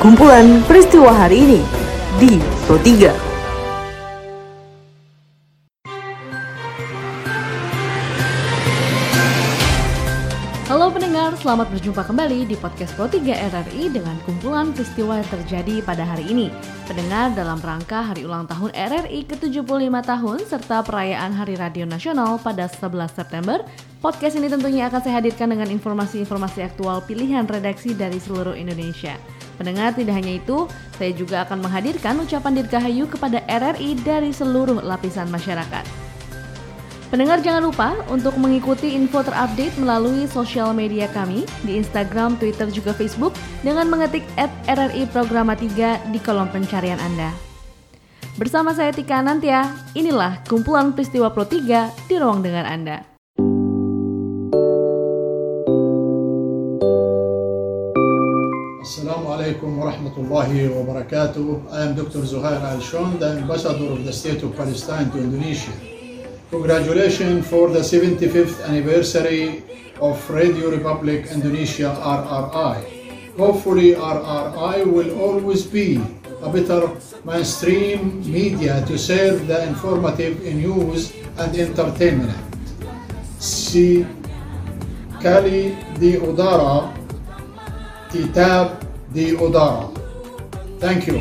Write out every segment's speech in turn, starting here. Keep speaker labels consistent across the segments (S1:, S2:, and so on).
S1: kumpulan peristiwa hari ini di Pro 3. Halo pendengar, selamat berjumpa kembali di podcast Pro 3 RRI dengan kumpulan peristiwa yang terjadi pada hari ini. Pendengar dalam rangka hari ulang tahun RRI ke-75 tahun serta perayaan Hari Radio Nasional pada 11 September, podcast ini tentunya akan saya hadirkan dengan informasi-informasi aktual pilihan redaksi dari seluruh Indonesia. Pendengar tidak hanya itu, saya juga akan menghadirkan ucapan dirgahayu kepada RRI dari seluruh lapisan masyarakat. Pendengar jangan lupa untuk mengikuti info terupdate melalui sosial media kami di Instagram, Twitter, juga Facebook dengan mengetik at RRI Programa 3 di kolom pencarian Anda. Bersama saya Tika Nantia, inilah kumpulan peristiwa Pro 3 di ruang dengar Anda.
S2: Assalamualaikum warahmatullahi wabarakatuh. I am Dr. Zuhair Al-Shon, the ambassador of the state of Palestine to Indonesia. Congratulations for the 75th anniversary of Radio Republic Indonesia RRI. Hopefully RRI will always be a better mainstream media to serve the informative news and entertainment. Si Kali di Udara, Kitab di Udara. Thank you.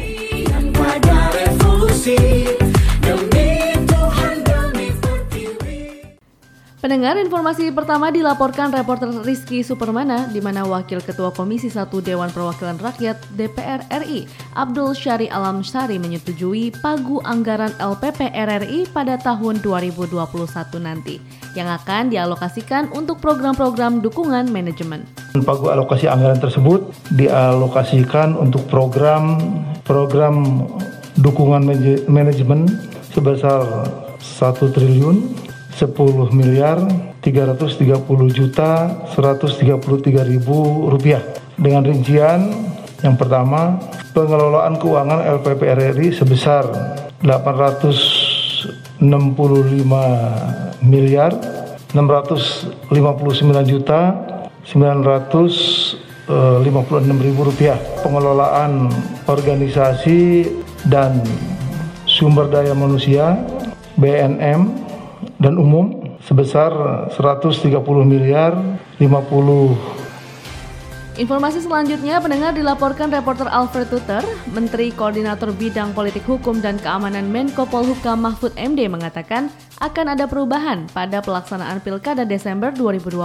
S1: Pendengar informasi pertama dilaporkan reporter Rizky Supermana di mana Wakil Ketua Komisi 1 Dewan Perwakilan Rakyat DPR RI Abdul Syari Alam Syari menyetujui pagu anggaran LPP RRI pada tahun 2021 nanti yang akan dialokasikan untuk program-program dukungan manajemen.
S3: Pagu alokasi anggaran tersebut dialokasikan untuk program program dukungan manajemen sebesar 1 triliun 10 miliar 330 juta 133 ribu rupiah. Dengan rincian yang pertama pengelolaan keuangan LPP RRI sebesar 865 miliar 659 juta 956 ribu rupiah pengelolaan organisasi dan sumber daya manusia BNM dan umum sebesar 130 miliar 50
S1: Informasi selanjutnya pendengar dilaporkan reporter Alfred Tuter, Menteri Koordinator Bidang Politik Hukum dan Keamanan Menko Polhukam Mahfud MD mengatakan akan ada perubahan pada pelaksanaan Pilkada Desember 2020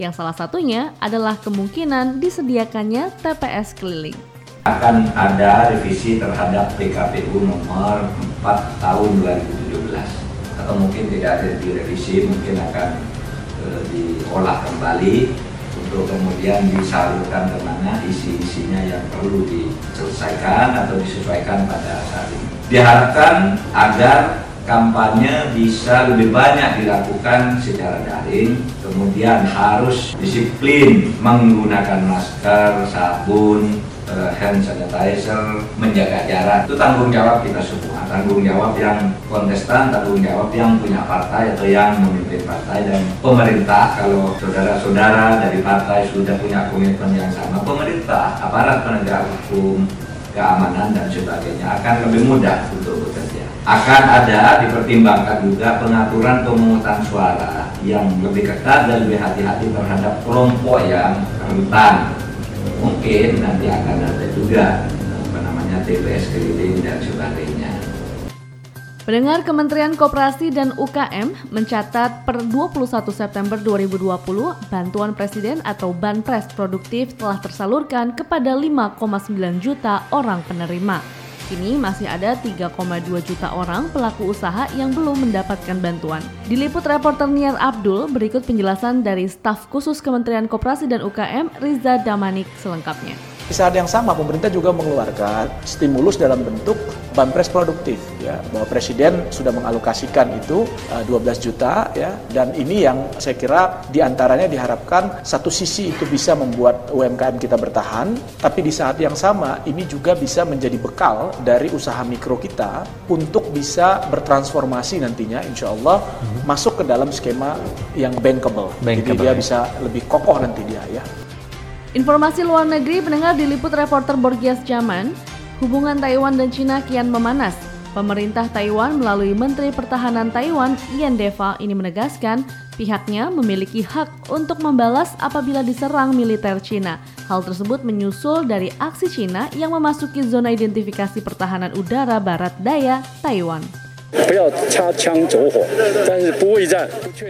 S1: yang salah satunya adalah kemungkinan disediakannya TPS keliling.
S4: Akan ada revisi terhadap PKPU nomor 4 tahun 2017 atau mungkin tidak ada direvisi mungkin akan e, diolah kembali untuk kemudian disalurkan ke mana isi-isinya yang perlu diselesaikan atau disesuaikan pada saat ini. Diharapkan agar kampanye bisa lebih banyak dilakukan secara daring, kemudian harus disiplin menggunakan masker, sabun, uh, hand sanitizer, menjaga jarak. Itu tanggung jawab kita semua. Tanggung jawab yang kontestan, tanggung jawab yang punya partai atau yang memimpin partai dan pemerintah. Kalau saudara-saudara dari partai sudah punya komitmen yang sama, pemerintah, aparat penegak hukum, keamanan dan sebagainya akan lebih mudah untuk bekerja. Akan ada dipertimbangkan juga pengaturan pemungutan suara yang lebih ketat dan lebih hati-hati terhadap kelompok yang rentan mungkin nanti akan ada juga apa namanya TPS keliling dan sebagainya.
S1: Pendengar Kementerian Koperasi dan UKM mencatat per 21 September 2020 bantuan presiden atau banpres produktif telah tersalurkan kepada 5,9 juta orang penerima. Kini masih ada 3,2 juta orang pelaku usaha yang belum mendapatkan bantuan. Diliput reporter Niar Abdul, berikut penjelasan dari staf khusus Kementerian Koperasi dan UKM Riza Damanik selengkapnya.
S5: Di saat yang sama pemerintah juga mengeluarkan stimulus dalam bentuk banpres produktif ya bahwa presiden sudah mengalokasikan itu uh, eh, 12 juta ya dan ini yang saya kira di antaranya diharapkan satu sisi itu bisa membuat UMKM kita bertahan tapi di saat yang sama ini juga bisa menjadi bekal dari usaha mikro kita untuk bisa bertransformasi nantinya insya Allah hmm. masuk ke dalam skema yang bankable, bankable jadi dia ya. bisa lebih kokoh nanti dia ya
S1: Informasi luar negeri pendengar diliput reporter Borgias Zaman, hubungan Taiwan dan Cina kian memanas. Pemerintah Taiwan melalui Menteri Pertahanan Taiwan Ian Deva ini menegaskan pihaknya memiliki hak untuk membalas apabila diserang militer Cina. Hal tersebut menyusul dari aksi Cina yang memasuki zona identifikasi pertahanan udara barat daya Taiwan.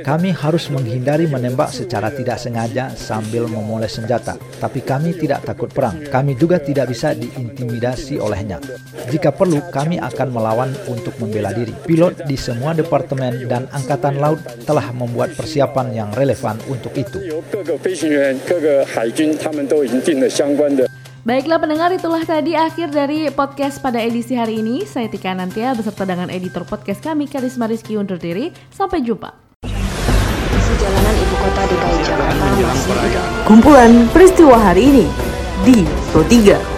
S6: Kami harus menghindari menembak secara tidak sengaja sambil memulai senjata, tapi kami tidak takut perang. Kami juga tidak bisa diintimidasi olehnya. Jika perlu, kami akan melawan untuk membela diri. Pilot di semua departemen dan angkatan laut telah membuat persiapan yang relevan untuk itu.
S1: Baiklah pendengar, itulah tadi akhir dari podcast pada edisi hari ini. Saya Tika Nantia beserta dengan editor podcast kami, Karisma Rizky undur diri. Sampai jumpa.
S7: Jalanan ibu kota DKI Jakarta masih
S1: Kumpulan peristiwa hari ini di Pro 3.